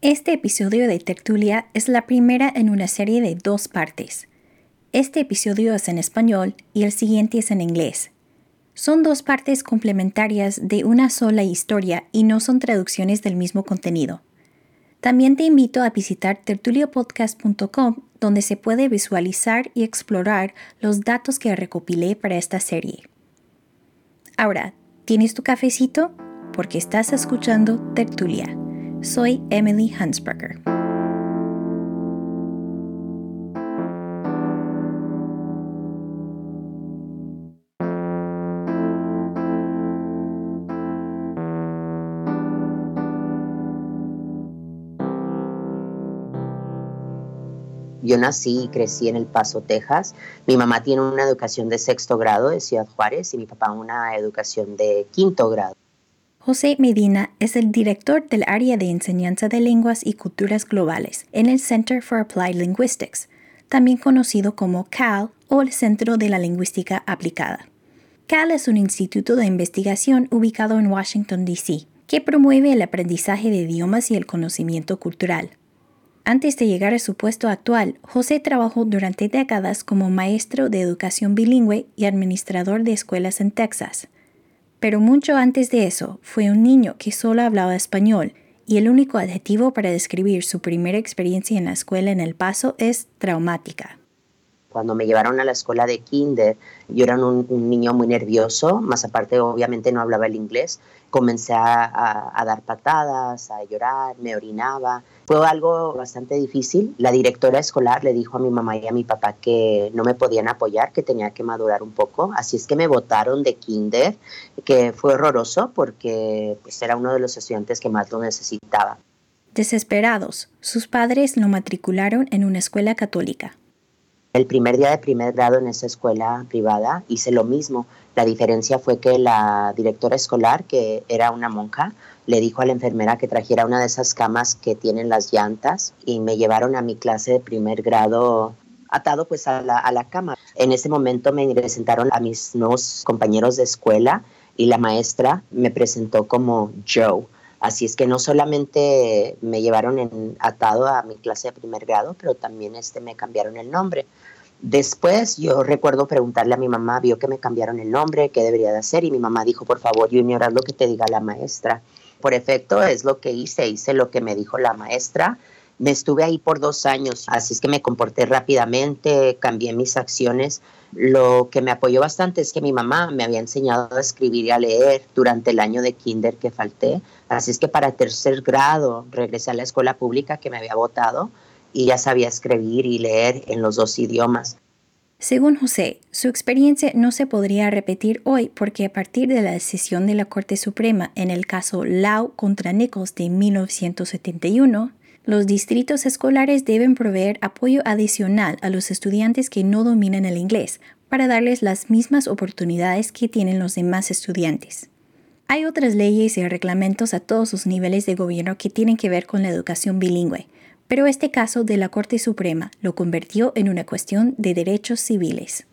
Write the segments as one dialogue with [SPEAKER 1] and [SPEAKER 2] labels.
[SPEAKER 1] Este episodio de Tertulia es la primera en una serie de dos partes. Este episodio es en español y el siguiente es en inglés. Son dos partes complementarias de una sola historia y no son traducciones del mismo contenido. También te invito a visitar tertuliopodcast.com donde se puede visualizar y explorar los datos que recopilé para esta serie. Ahora, ¿tienes tu cafecito? Porque estás escuchando Tertulia. Soy Emily Hansberger.
[SPEAKER 2] Yo nací y crecí en El Paso, Texas. Mi mamá tiene una educación de sexto grado de Ciudad Juárez y mi papá una educación de quinto grado.
[SPEAKER 1] José Medina es el director del área de enseñanza de lenguas y culturas globales en el Center for Applied Linguistics, también conocido como CAL o el Centro de la Lingüística Aplicada. CAL es un instituto de investigación ubicado en Washington, D.C., que promueve el aprendizaje de idiomas y el conocimiento cultural. Antes de llegar a su puesto actual, José trabajó durante décadas como maestro de educación bilingüe y administrador de escuelas en Texas. Pero mucho antes de eso, fue un niño que solo hablaba español y el único adjetivo para describir su primera experiencia en la escuela en El Paso es traumática.
[SPEAKER 2] Cuando me llevaron a la escuela de kinder, yo era un, niño muy nervioso, más aparte obviamente no hablaba el inglés. Comencé a, a, dar patadas, a llorar, me orinaba. Fue algo bastante difícil. La directora escolar le dijo a mi mamá y a mi papá que no me podían apoyar, que tenía que madurar un poco. Así es que me votaron de kinder, que fue horroroso porque pues, era uno de los estudiantes que más lo necesitaba.
[SPEAKER 1] Desesperados, sus padres lo matricularon en una escuela católica.
[SPEAKER 2] El primer día de primer grado en esa escuela privada hice lo mismo. La diferencia fue que la directora escolar, que era una monja, le dijo a la enfermera que trajera una de esas camas que tienen las llantas y me llevaron a mi clase de primer grado atado pues a la, a la cama. En ese momento me presentaron a mis nuevos compañeros de escuela y la maestra me presentó como Joe. Así es que no solamente me llevaron en, atado a mi clase de primer grado, pero también este, me cambiaron el nombre. Después yo recuerdo preguntarle a mi mamá, vio que me cambiaron el nombre, qué debería de hacer y mi mamá dijo, por favor, yo ignorar lo que te diga la maestra. Por efecto es lo que hice, hice lo que me dijo la maestra. Me estuve ahí por dos años, así es que me comporté rápidamente, cambié mis acciones. Lo que me apoyó bastante es que mi mamá me había enseñado a escribir y a leer durante el año de kinder que falté. Así es que para tercer grado regresé a la escuela pública que me había votado y ya sabía escribir y leer en los dos idiomas.
[SPEAKER 1] Según José, su experiencia no se podría repetir hoy porque a partir de la decisión de la Corte Suprema en el caso Lau contra Nichols de 1971, los distritos escolares deben proveer apoyo adicional a los estudiantes que no dominan el inglés para darles las mismas oportunidades que tienen los demás estudiantes. Hay otras leyes y reglamentos a todos los niveles de gobierno que tienen que ver con la educación bilingüe, pero este caso de la Corte Suprema lo convirtió en una cuestión de derechos civiles.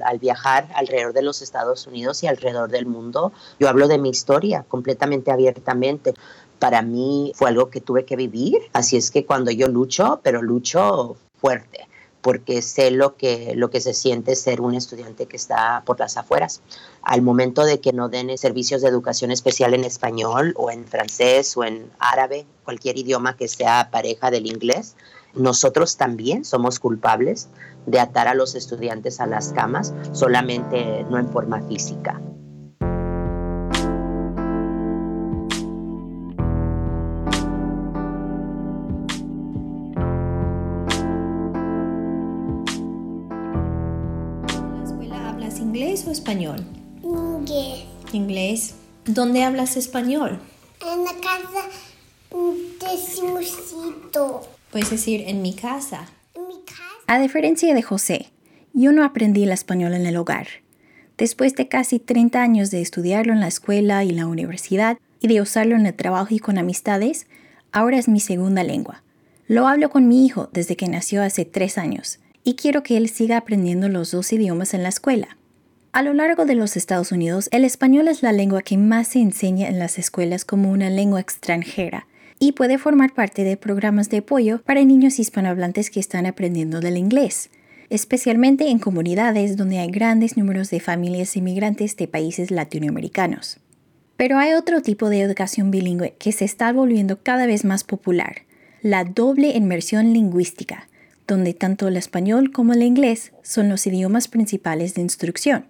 [SPEAKER 2] Al viajar alrededor de los Estados Unidos y alrededor del mundo, yo hablo de mi historia completamente abiertamente. Para mí fue algo que tuve que vivir, así es que cuando yo lucho, pero lucho fuerte porque sé lo que, lo que se siente ser un estudiante que está por las afueras. Al momento de que no den servicios de educación especial en español o en francés o en árabe, cualquier idioma que sea pareja del inglés, nosotros también somos culpables de atar a los estudiantes a las camas, solamente no en forma física.
[SPEAKER 1] Español?
[SPEAKER 3] Inglés.
[SPEAKER 1] Inglés. ¿Dónde hablas español?
[SPEAKER 3] En la casa de Simusito.
[SPEAKER 1] Puedes decir en mi casa.
[SPEAKER 3] En mi casa.
[SPEAKER 1] A diferencia de José, yo no aprendí el español en el hogar. Después de casi 30 años de estudiarlo en la escuela y la universidad y de usarlo en el trabajo y con amistades, ahora es mi segunda lengua. Lo hablo con mi hijo desde que nació hace tres años y quiero que él siga aprendiendo los dos idiomas en la escuela. A lo largo de los Estados Unidos, el español es la lengua que más se enseña en las escuelas como una lengua extranjera y puede formar parte de programas de apoyo para niños hispanohablantes que están aprendiendo del inglés, especialmente en comunidades donde hay grandes números de familias inmigrantes de países latinoamericanos. Pero hay otro tipo de educación bilingüe que se está volviendo cada vez más popular, la doble inmersión lingüística, donde tanto el español como el inglés son los idiomas principales de instrucción.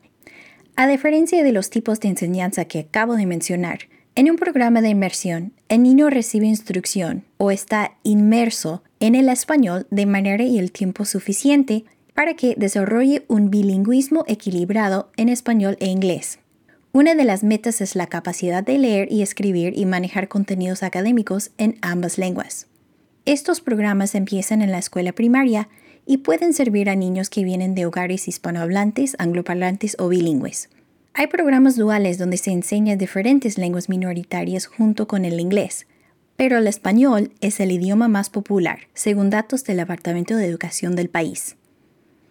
[SPEAKER 1] A diferencia de los tipos de enseñanza que acabo de mencionar, en un programa de inmersión, el niño recibe instrucción o está inmerso en el español de manera y el tiempo suficiente para que desarrolle un bilingüismo equilibrado en español e inglés. Una de las metas es la capacidad de leer y escribir y manejar contenidos académicos en ambas lenguas. Estos programas empiezan en la escuela primaria y pueden servir a niños que vienen de hogares hispanohablantes, angloparlantes o bilingües. Hay programas duales donde se enseña diferentes lenguas minoritarias junto con el inglés, pero el español es el idioma más popular, según datos del Departamento de Educación del país.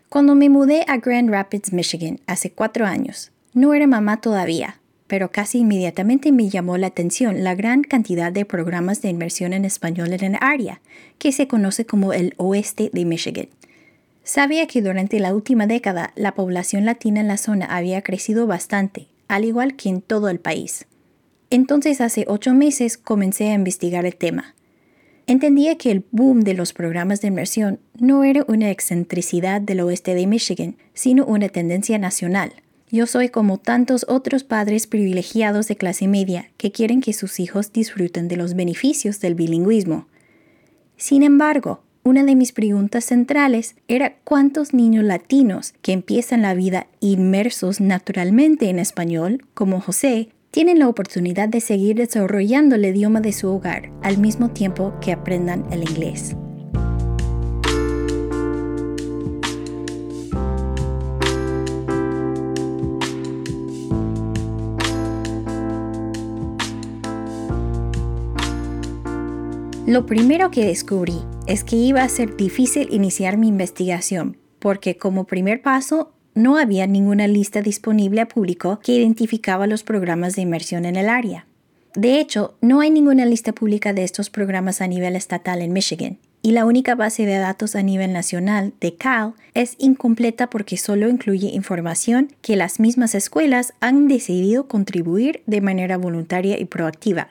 [SPEAKER 1] Cuando me mudé a Grand Rapids, Michigan, hace cuatro años, no era mamá todavía, pero casi inmediatamente me llamó la atención la gran cantidad de programas de inmersión en español en el área, que se conoce como el oeste de Michigan. Sabía que durante la última década la población latina en la zona había crecido bastante, al igual que en todo el país. Entonces hace ocho meses comencé a investigar el tema. Entendía que el boom de los programas de inmersión no era una excentricidad del oeste de Michigan, sino una tendencia nacional. Yo soy como tantos otros padres privilegiados de clase media que quieren que sus hijos disfruten de los beneficios del bilingüismo. Sin embargo, una de mis preguntas centrales era cuántos niños latinos que empiezan la vida inmersos naturalmente en español, como José, tienen la oportunidad de seguir desarrollando el idioma de su hogar al mismo tiempo que aprendan el inglés. Lo primero que descubrí es que iba a ser difícil iniciar mi investigación, porque como primer paso no había ninguna lista disponible a público que identificaba los programas de inmersión en el área. De hecho, no hay ninguna lista pública de estos programas a nivel estatal en Michigan, y la única base de datos a nivel nacional de Cal es incompleta porque solo incluye información que las mismas escuelas han decidido contribuir de manera voluntaria y proactiva.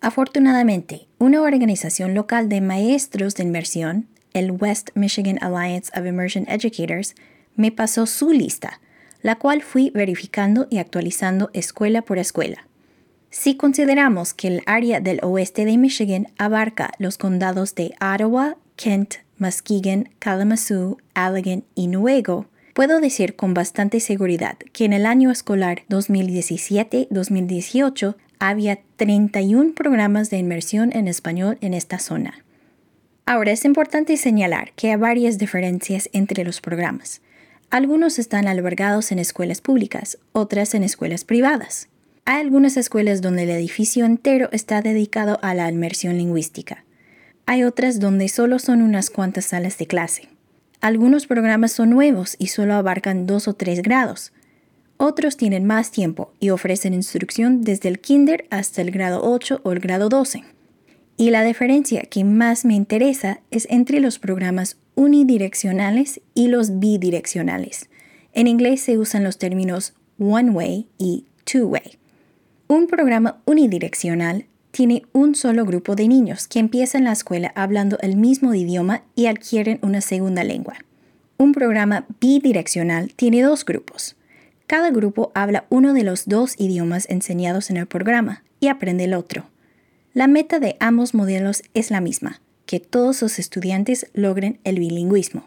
[SPEAKER 1] Afortunadamente, una organización local de maestros de inmersión, el West Michigan Alliance of Immersion Educators, me pasó su lista, la cual fui verificando y actualizando escuela por escuela. Si consideramos que el área del oeste de Michigan abarca los condados de Ottawa, Kent, Muskegon, Kalamazoo, Allegan y Nuevo, puedo decir con bastante seguridad que en el año escolar 2017-2018 había 31 programas de inmersión en español en esta zona. Ahora es importante señalar que hay varias diferencias entre los programas. Algunos están albergados en escuelas públicas, otras en escuelas privadas. Hay algunas escuelas donde el edificio entero está dedicado a la inmersión lingüística. Hay otras donde solo son unas cuantas salas de clase. Algunos programas son nuevos y solo abarcan dos o tres grados, otros tienen más tiempo y ofrecen instrucción desde el kinder hasta el grado 8 o el grado 12. Y la diferencia que más me interesa es entre los programas unidireccionales y los bidireccionales. En inglés se usan los términos one way y two way. Un programa unidireccional tiene un solo grupo de niños que empiezan la escuela hablando el mismo idioma y adquieren una segunda lengua. Un programa bidireccional tiene dos grupos. Cada grupo habla uno de los dos idiomas enseñados en el programa y aprende el otro. La meta de ambos modelos es la misma, que todos los estudiantes logren el bilingüismo.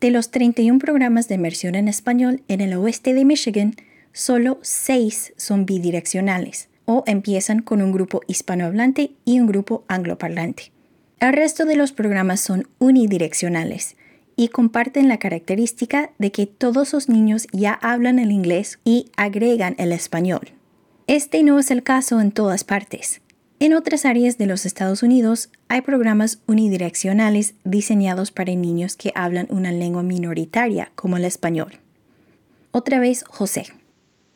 [SPEAKER 1] De los 31 programas de inmersión en español en el oeste de Michigan, solo 6 son bidireccionales o empiezan con un grupo hispanohablante y un grupo angloparlante. El resto de los programas son unidireccionales y comparten la característica de que todos los niños ya hablan el inglés y agregan el español. Este no es el caso en todas partes. En otras áreas de los Estados Unidos hay programas unidireccionales diseñados para niños que hablan una lengua minoritaria como el español. Otra vez, José.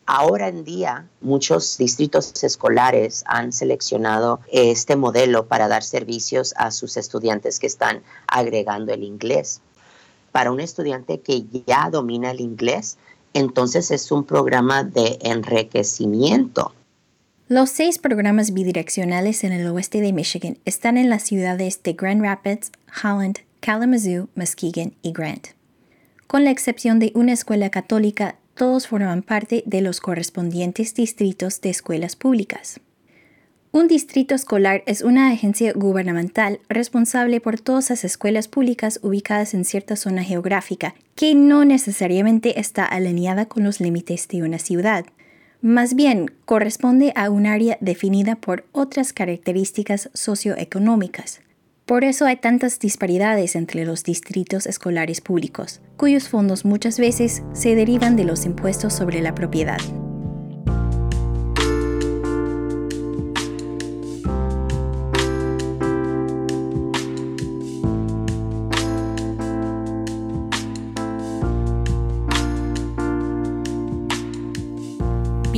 [SPEAKER 2] Ahora en día, muchos distritos escolares han seleccionado este modelo para dar servicios a sus estudiantes que están agregando el inglés. Para un estudiante que ya domina el inglés, entonces es un programa de enriquecimiento.
[SPEAKER 1] Los seis programas bidireccionales en el oeste de Michigan están en las ciudades de Grand Rapids, Holland, Kalamazoo, Muskegon y Grant. Con la excepción de una escuela católica, todos forman parte de los correspondientes distritos de escuelas públicas. Un distrito escolar es una agencia gubernamental responsable por todas las escuelas públicas ubicadas en cierta zona geográfica que no necesariamente está alineada con los límites de una ciudad. Más bien, corresponde a un área definida por otras características socioeconómicas, por eso hay tantas disparidades entre los distritos escolares públicos, cuyos fondos muchas veces se derivan de los impuestos sobre la propiedad.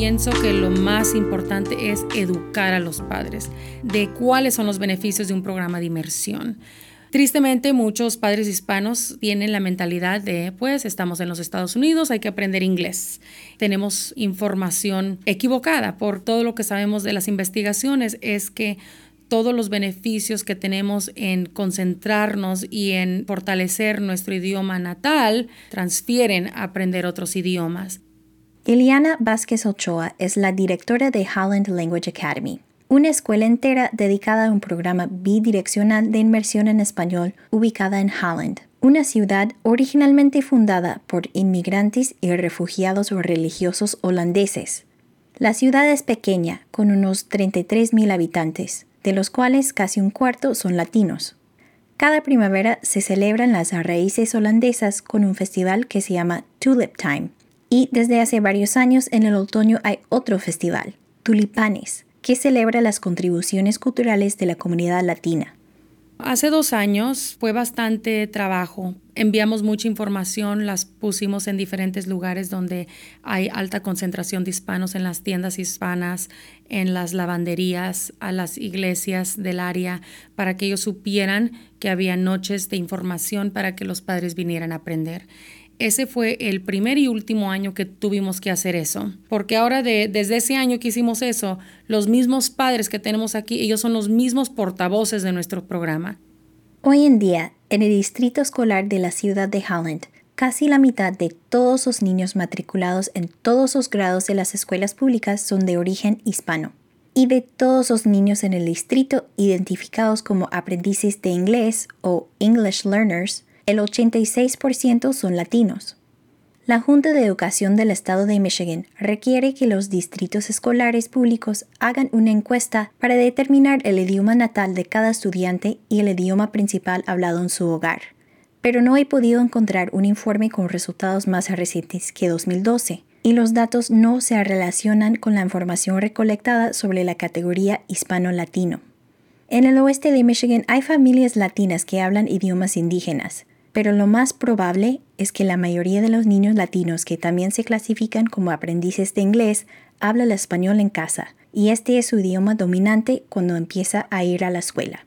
[SPEAKER 4] Pienso que lo más importante es educar a los padres de cuáles son los beneficios de un programa de inmersión. Tristemente, muchos padres hispanos tienen la mentalidad de, pues, estamos en los Estados Unidos, hay que aprender inglés. Tenemos información equivocada por todo lo que sabemos de las investigaciones, es que todos los beneficios que tenemos en concentrarnos y en fortalecer nuestro idioma natal transfieren a aprender otros idiomas.
[SPEAKER 1] Eliana Vázquez Ochoa es la directora de Holland Language Academy, una escuela entera dedicada a un programa bidireccional de inmersión en español ubicada en Holland, una ciudad originalmente fundada por inmigrantes y refugiados religiosos holandeses. La ciudad es pequeña, con unos 33.000 habitantes, de los cuales casi un cuarto son latinos. Cada primavera se celebran las raíces holandesas con un festival que se llama Tulip Time, y desde hace varios años en el otoño hay otro festival, Tulipanes, que celebra las contribuciones culturales de la comunidad latina.
[SPEAKER 4] Hace dos años fue bastante trabajo. Enviamos mucha información, las pusimos en diferentes lugares donde hay alta concentración de hispanos, en las tiendas hispanas, en las lavanderías, a las iglesias del área, para que ellos supieran que había noches de información para que los padres vinieran a aprender ese fue el primer y último año que tuvimos que hacer eso. Porque ahora desde ese año que hicimos eso, los mismos padres que tenemos aquí, ellos son los mismos portavoces de nuestro programa.
[SPEAKER 1] Hoy en día, en el distrito escolar de la ciudad de Holland, casi la mitad de todos los niños matriculados en todos los grados de las escuelas públicas son de origen hispano. Y de todos los niños en el distrito identificados como aprendices de inglés o English learners, el 86% son latinos. La Junta de Educación del Estado de Michigan requiere que los distritos escolares públicos hagan una encuesta para determinar el idioma natal de cada estudiante y el idioma principal hablado en su hogar. Pero no he podido encontrar un informe con resultados más recientes que 2012, y los datos no se relacionan con la información recolectada sobre la categoría hispano-latino. En el oeste de Michigan hay familias latinas que hablan idiomas indígenas, pero lo más probable es que la mayoría de los niños latinos que también se clasifican como aprendices de inglés habla el español en casa, y este es su idioma dominante cuando empieza a ir a la escuela.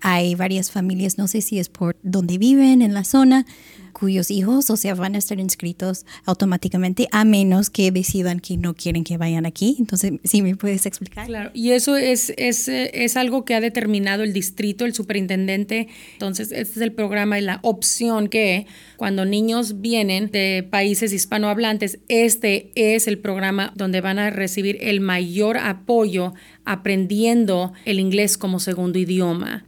[SPEAKER 1] Hay varias familias, no sé si es por donde viven en la zona, cuyos hijos, o sea, van a estar inscritos automáticamente a menos que decidan que no quieren que vayan aquí. Entonces, ¿sí me puedes explicar?
[SPEAKER 4] Claro, y eso es, es, es algo que ha determinado el distrito, el superintendente. Entonces, este es el programa y la opción que cuando niños vienen de países hispanohablantes, este es el programa donde van a recibir el mayor apoyo aprendiendo el inglés como segundo idioma.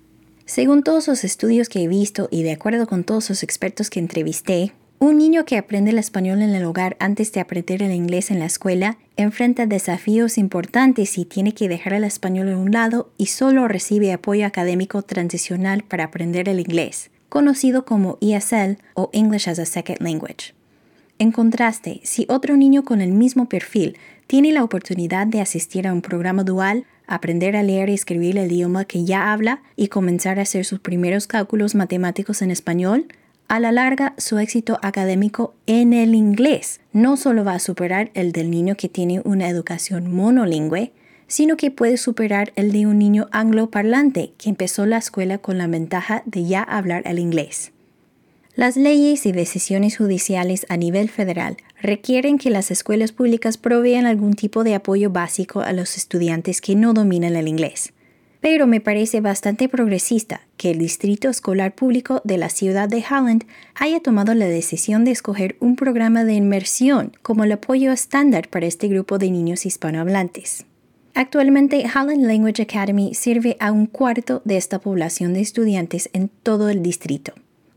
[SPEAKER 1] Según todos los estudios que he visto y de acuerdo con todos los expertos que entrevisté, un niño que aprende el español en el hogar antes de aprender el inglés en la escuela enfrenta desafíos importantes y tiene que dejar el español a un lado y solo recibe apoyo académico transicional para aprender el inglés, conocido como ESL o English as a Second Language. En contraste, si otro niño con el mismo perfil tiene la oportunidad de asistir a un programa dual, aprender a leer y escribir el idioma que ya habla y comenzar a hacer sus primeros cálculos matemáticos en español, a la larga su éxito académico en el inglés no solo va a superar el del niño que tiene una educación monolingüe, sino que puede superar el de un niño angloparlante que empezó la escuela con la ventaja de ya hablar el inglés. Las leyes y decisiones judiciales a nivel federal requieren que las escuelas públicas provean algún tipo de apoyo básico a los estudiantes que no dominan el inglés. Pero me parece bastante progresista que el Distrito Escolar Público de la ciudad de Holland haya tomado la decisión de escoger un programa de inmersión como el apoyo estándar para este grupo de niños hispanohablantes. Actualmente, Holland Language Academy sirve a un cuarto de esta población de estudiantes en todo el distrito.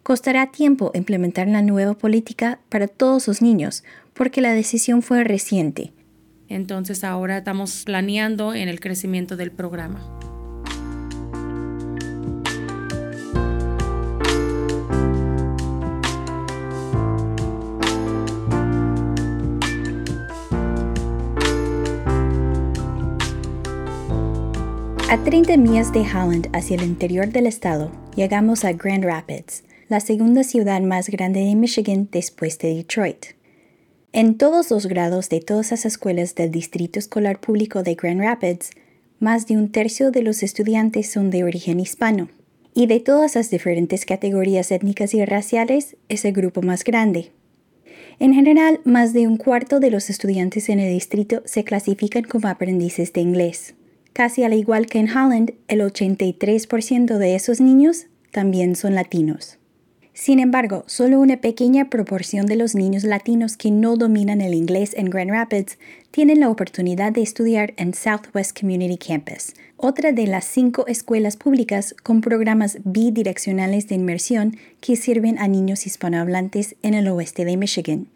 [SPEAKER 1] Costará tiempo implementar la nueva política para todos los niños, porque la decisión fue reciente.
[SPEAKER 4] Entonces ahora estamos planeando en el crecimiento del programa.
[SPEAKER 1] A 30 millas de Holland hacia el interior del estado, llegamos a Grand Rapids, la segunda ciudad más grande de Michigan después de Detroit. En todos los grados de todas las escuelas del Distrito Escolar Público de Grand Rapids, más de un tercio de los estudiantes son de origen hispano. Y de todas las diferentes categorías étnicas y raciales, es el grupo más grande. En general, más de un cuarto de los estudiantes en el distrito se clasifican como aprendices de inglés. Casi al igual que en Holland, el 83% de esos niños también son latinos. Sin embargo, solo una pequeña proporción de los niños latinos que no dominan el inglés en Grand Rapids tienen la oportunidad de estudiar en Southwest Community Campus, otra de las cinco escuelas públicas con programas bidireccionales de inmersión que sirven a niños hispanohablantes en el oeste de Michigan.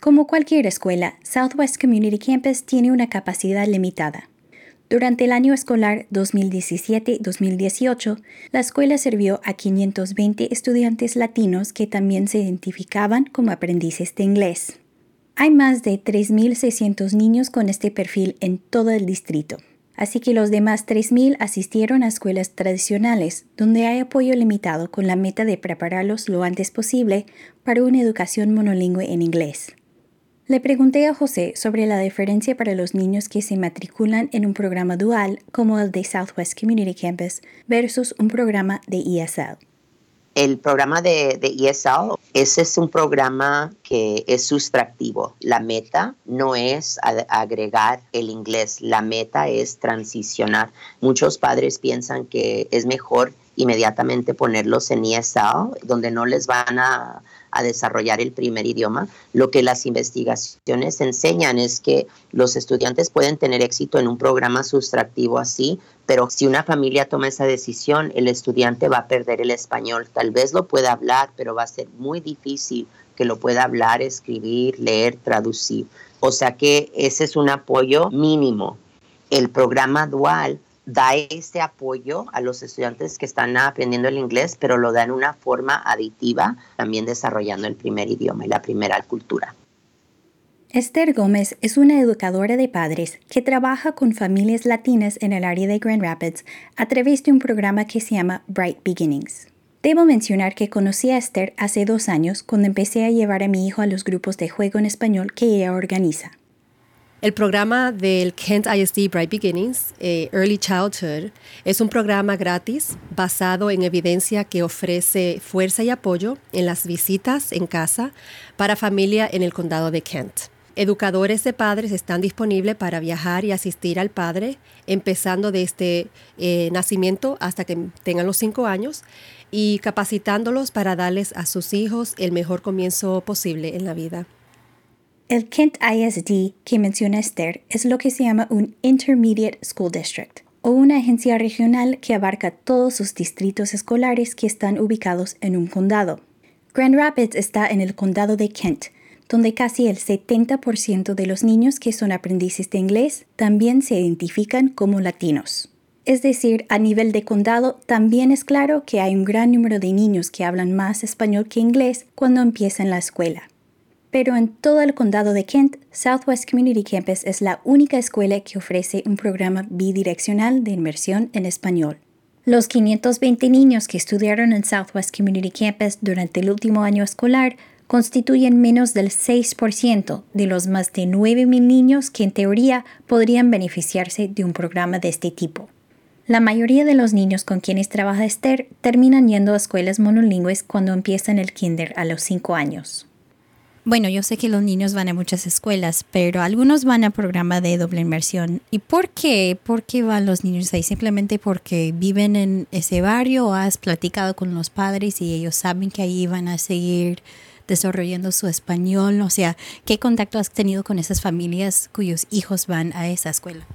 [SPEAKER 1] Como cualquier escuela, Southwest Community Campus tiene una capacidad limitada. Durante el año escolar 2017-2018, la escuela sirvió a 520 estudiantes latinos que también se identificaban como aprendices de inglés. Hay más de 3.600 niños con este perfil en todo el distrito, así que los demás 3.000 asistieron a escuelas tradicionales, donde hay apoyo limitado con la meta de prepararlos lo antes posible para una educación monolingüe en inglés. Le pregunté a José sobre la diferencia para los niños que se matriculan en un programa dual como el de Southwest Community Campus versus un programa de ESL.
[SPEAKER 2] El programa de, ESL, ese es un programa que es sustractivo. La meta no es agregar el inglés, la meta es transicionar. Muchos padres piensan que es mejor inmediatamente ponerlos en ESL, donde no les van a a desarrollar el primer idioma. Lo que las investigaciones enseñan es que los estudiantes pueden tener éxito en un programa sustractivo así, pero si una familia toma esa decisión, el estudiante va a perder el español. Tal vez lo pueda hablar, pero va a ser muy difícil que lo pueda hablar, escribir, leer, traducir. O sea que ese es un apoyo mínimo. El programa dual da este apoyo a los estudiantes que están aprendiendo el inglés, pero lo da en una forma aditiva, también desarrollando el primer idioma y la primera cultura.
[SPEAKER 1] Esther Gómez es una educadora de padres que trabaja con familias latinas en el área de Grand Rapids a través de un programa que se llama Bright Beginnings. Debo mencionar que conocí a Esther hace dos años cuando empecé a llevar a mi hijo a los grupos de juego en español que ella organiza.
[SPEAKER 5] El programa del Kent ISD Bright Beginnings, eh, Early Childhood, es un programa gratis basado en evidencia que ofrece fuerza y apoyo en las visitas en casa para familia en el condado de Kent. Educadores de padres están disponibles para viajar y asistir al padre, empezando desde eh, nacimiento hasta que tengan los cinco años y capacitándolos para darles a sus hijos el mejor comienzo posible en la vida.
[SPEAKER 1] El Kent ISD que menciona Esther es lo que se llama un Intermediate School District o una agencia regional que abarca todos los distritos escolares que están ubicados en un condado. Grand Rapids está en el condado de Kent, donde casi el 70% de los niños que son aprendices de inglés también se identifican como latinos. Es decir, a nivel de condado también es claro que hay un gran número de niños que hablan más español que inglés cuando empiezan la escuela pero en todo el condado de Kent, Southwest Community Campus es la única escuela que ofrece un programa bidireccional de inmersión en español. Los 520 niños que estudiaron en Southwest Community Campus durante el último año escolar constituyen menos del 6% de los más de 9.000 niños que en teoría podrían beneficiarse de un programa de este tipo. La mayoría de los niños con quienes trabaja Esther terminan yendo a escuelas monolingües cuando empiezan el kinder a los 5 años.
[SPEAKER 6] Bueno, yo sé que los niños van a muchas escuelas, pero algunos van a programa de doble inmersión. ¿Y por qué? ¿Por qué van los niños ahí? ¿Simplemente porque viven en ese barrio o has platicado con los padres y ellos saben que ahí van a seguir desarrollando su español? O sea, ¿qué contacto has tenido con esas familias cuyos hijos van a esa escuela?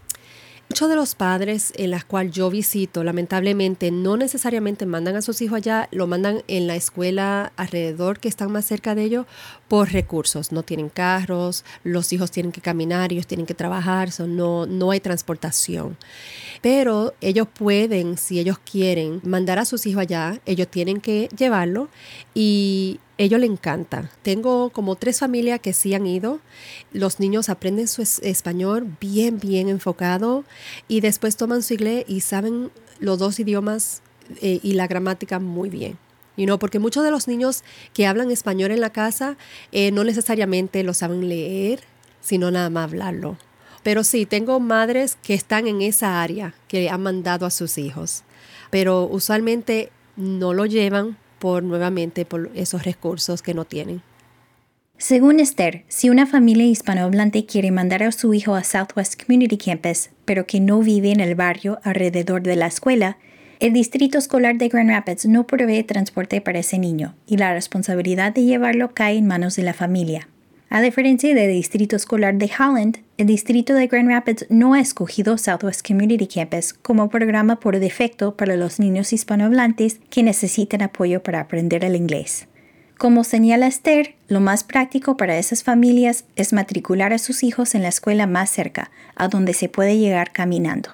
[SPEAKER 5] Muchos de los padres en las cuales yo visito, lamentablemente, no necesariamente mandan a sus hijos allá, lo mandan en la escuela alrededor que están más cerca de ellos por recursos. No tienen carros, los hijos tienen que caminar, ellos tienen que trabajar, no, no hay transportación. Pero ellos pueden, si ellos quieren, mandar a sus hijos allá, ellos tienen que llevarlo y ellos le encanta. Tengo como tres familias que sí han ido. Los niños aprenden su español bien, bien enfocado y después toman su inglés y saben los dos idiomas eh, y la gramática muy bien. You know, porque muchos de los niños que hablan español en la casa eh, no necesariamente lo saben leer, sino nada más hablarlo. Pero sí, tengo madres que están en esa área, que han mandado a sus hijos, pero usualmente no lo llevan por nuevamente por esos recursos que no tienen.
[SPEAKER 1] Según Esther, si una familia hispanohablante quiere mandar a su hijo a Southwest Community Campus, pero que no vive en el barrio alrededor de la escuela, el distrito escolar de Grand Rapids no provee transporte para ese niño y la responsabilidad de llevarlo cae en manos de la familia. A diferencia del distrito escolar de Holland, el distrito de Grand Rapids no ha escogido Southwest Community Campus como programa por defecto para los niños hispanohablantes que necesitan apoyo para aprender el inglés. Como señala Esther, lo más práctico para esas familias es matricular a sus hijos en la escuela más cerca, a donde se puede llegar caminando.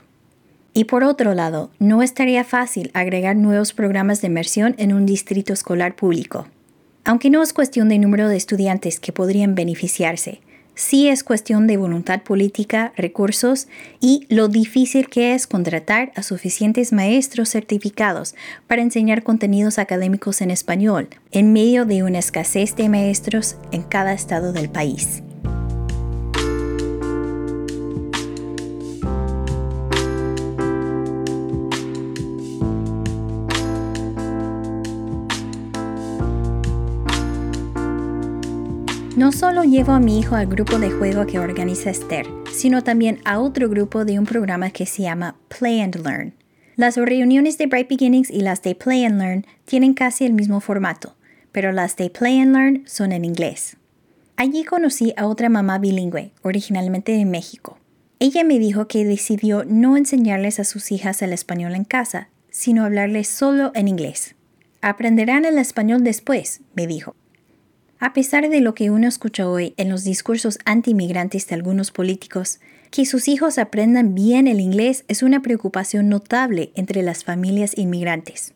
[SPEAKER 1] Y por otro lado, no estaría fácil agregar nuevos programas de inmersión en un distrito escolar público. Aunque no es cuestión de número de estudiantes que podrían beneficiarse, sí es cuestión de voluntad política, recursos y lo difícil que es contratar a suficientes maestros certificados para enseñar contenidos académicos en español, en medio de una escasez de maestros en cada estado del país. No solo llevo a mi hijo al grupo de juego que organiza Esther, sino también a otro grupo de un programa que se llama Play and Learn. Las reuniones de Bright Beginnings y las de Play and Learn tienen casi el mismo formato, pero las de Play and Learn son en inglés. Allí conocí a otra mamá bilingüe, originalmente de México. Ella me dijo que decidió no enseñarles a sus hijas el español en casa, sino hablarles solo en inglés. Aprenderán el español después, me dijo, a pesar de lo que uno escucha hoy en los discursos anti-inmigrantes de algunos políticos, que sus hijos aprendan bien el inglés es una preocupación notable entre las familias inmigrantes.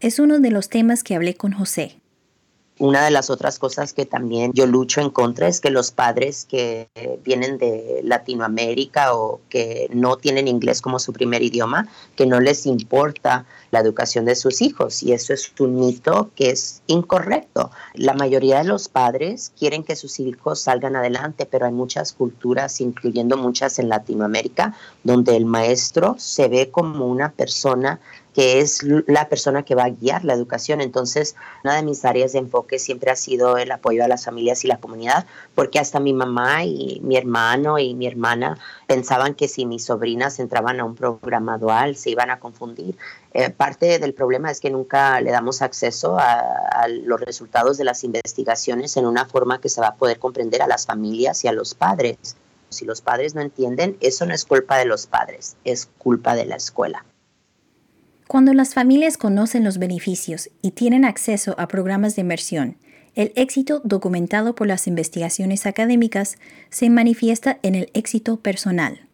[SPEAKER 1] Es uno de los temas que hablé con José.
[SPEAKER 2] Una de las otras cosas que también yo lucho en contra es que los padres que vienen de Latinoamérica o que no tienen inglés como su primer idioma, que no les importa la educación de sus hijos. Y eso es un mito que es incorrecto. La mayoría de los padres quieren que sus hijos salgan adelante, pero hay muchas culturas, incluyendo muchas en Latinoamérica, donde el maestro se ve como una persona que es la persona que va a guiar la educación. Entonces, una de mis áreas de enfoque siempre ha sido el apoyo a las familias y la comunidad, porque hasta mi mamá y mi hermano y mi hermana pensaban que si mis sobrinas entraban a un programa dual se iban a confundir. Eh, parte del problema es que nunca le damos acceso a, a los resultados de las investigaciones en una forma que se va a poder comprender a las familias y a los padres. Si los padres no entienden, eso no es culpa de los padres, es culpa de la escuela.
[SPEAKER 1] Cuando las familias conocen los beneficios y tienen acceso a programas de inversión, el éxito documentado por las investigaciones académicas se manifiesta en el éxito personal.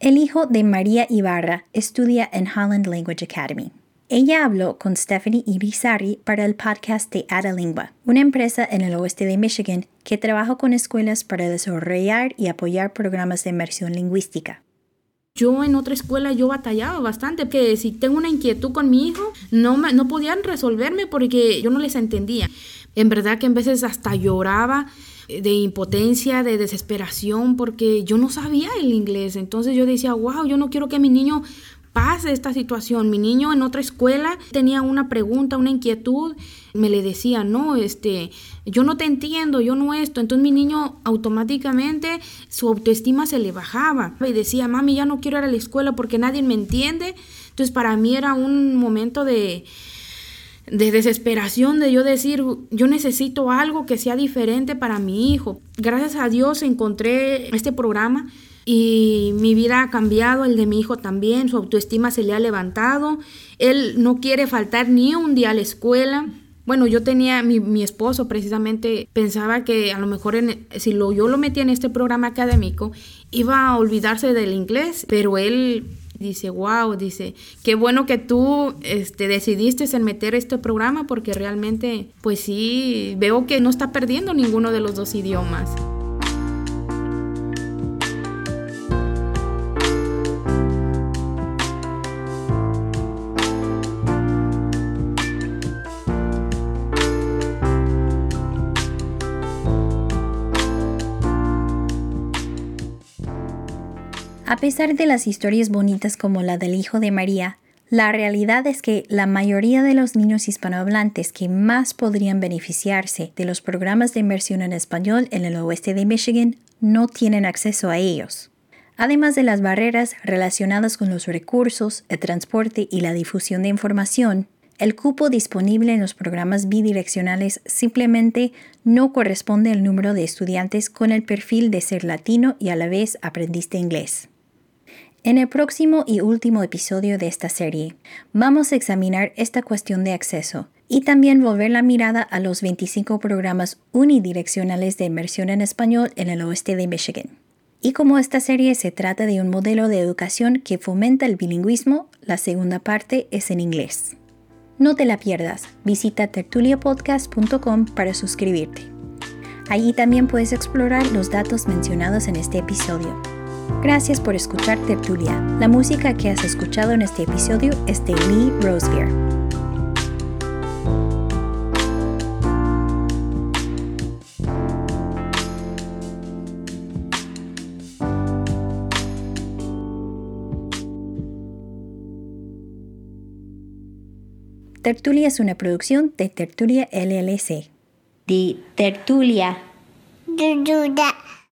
[SPEAKER 1] El hijo de María Ibarra estudia en Holland Language Academy. Ella habló con Stephanie Irizarry para el podcast de Adalingua, una empresa en el oeste de Michigan que trabaja con escuelas para desarrollar y apoyar programas de inmersión lingüística.
[SPEAKER 7] Yo en otra escuela yo batallaba bastante, que si tengo una inquietud con mi hijo, no, me, no podían resolverme porque yo no les entendía. En verdad que en veces hasta lloraba de impotencia, de desesperación, porque yo no sabía el inglés. Entonces yo decía, wow, yo no quiero que mi niño pase esta situación. Mi niño en otra escuela tenía una pregunta, una inquietud, me le decía, no, este, yo no te entiendo, yo no esto. Entonces mi niño automáticamente su autoestima se le bajaba y decía, mami, ya no quiero ir a la escuela porque nadie me entiende. Entonces para mí era un momento de, de desesperación de yo decir, yo necesito algo que sea diferente para mi hijo. Gracias a Dios encontré este programa y mi vida ha cambiado, el de mi hijo también, su autoestima se le ha levantado, él no quiere faltar ni un día a la escuela. Bueno, yo tenía, mi, mi esposo precisamente pensaba que a lo mejor si lo, yo lo metía en este programa académico, iba a olvidarse del inglés, pero él dice, wow, dice, qué bueno que tú este, decidiste en meter este programa porque realmente, pues sí, veo que no está perdiendo ninguno de los dos idiomas.
[SPEAKER 1] Pesar de las historias bonitas como la del hijo de María, la realidad es que la mayoría de los niños hispanohablantes que más podrían beneficiarse de los programas de inmersión en español en el oeste de Michigan no tienen acceso a ellos. Además de las barreras relacionadas con los recursos, el transporte y la difusión de información, el cupo disponible en los programas bidireccionales simplemente no corresponde al número de estudiantes con el perfil de ser latino y a la vez aprendiz de inglés. En el próximo y último episodio de esta serie, vamos a examinar esta cuestión de acceso y también volver la mirada a los 25 programas unidireccionales de inmersión en español en el oeste de Michigan. Y como esta serie se trata de un modelo de educación que fomenta el bilingüismo, la segunda parte es en inglés. No te la pierdas, visita tertuliapodcast.com para suscribirte. Allí también puedes explorar los datos mencionados en este episodio. Gracias por escuchar Tertulia. La música que has escuchado en este episodio es de Lee Rosebeer. Tertulia es una producción de Tertulia LLC.
[SPEAKER 6] De Tertulia.
[SPEAKER 3] Tertulia.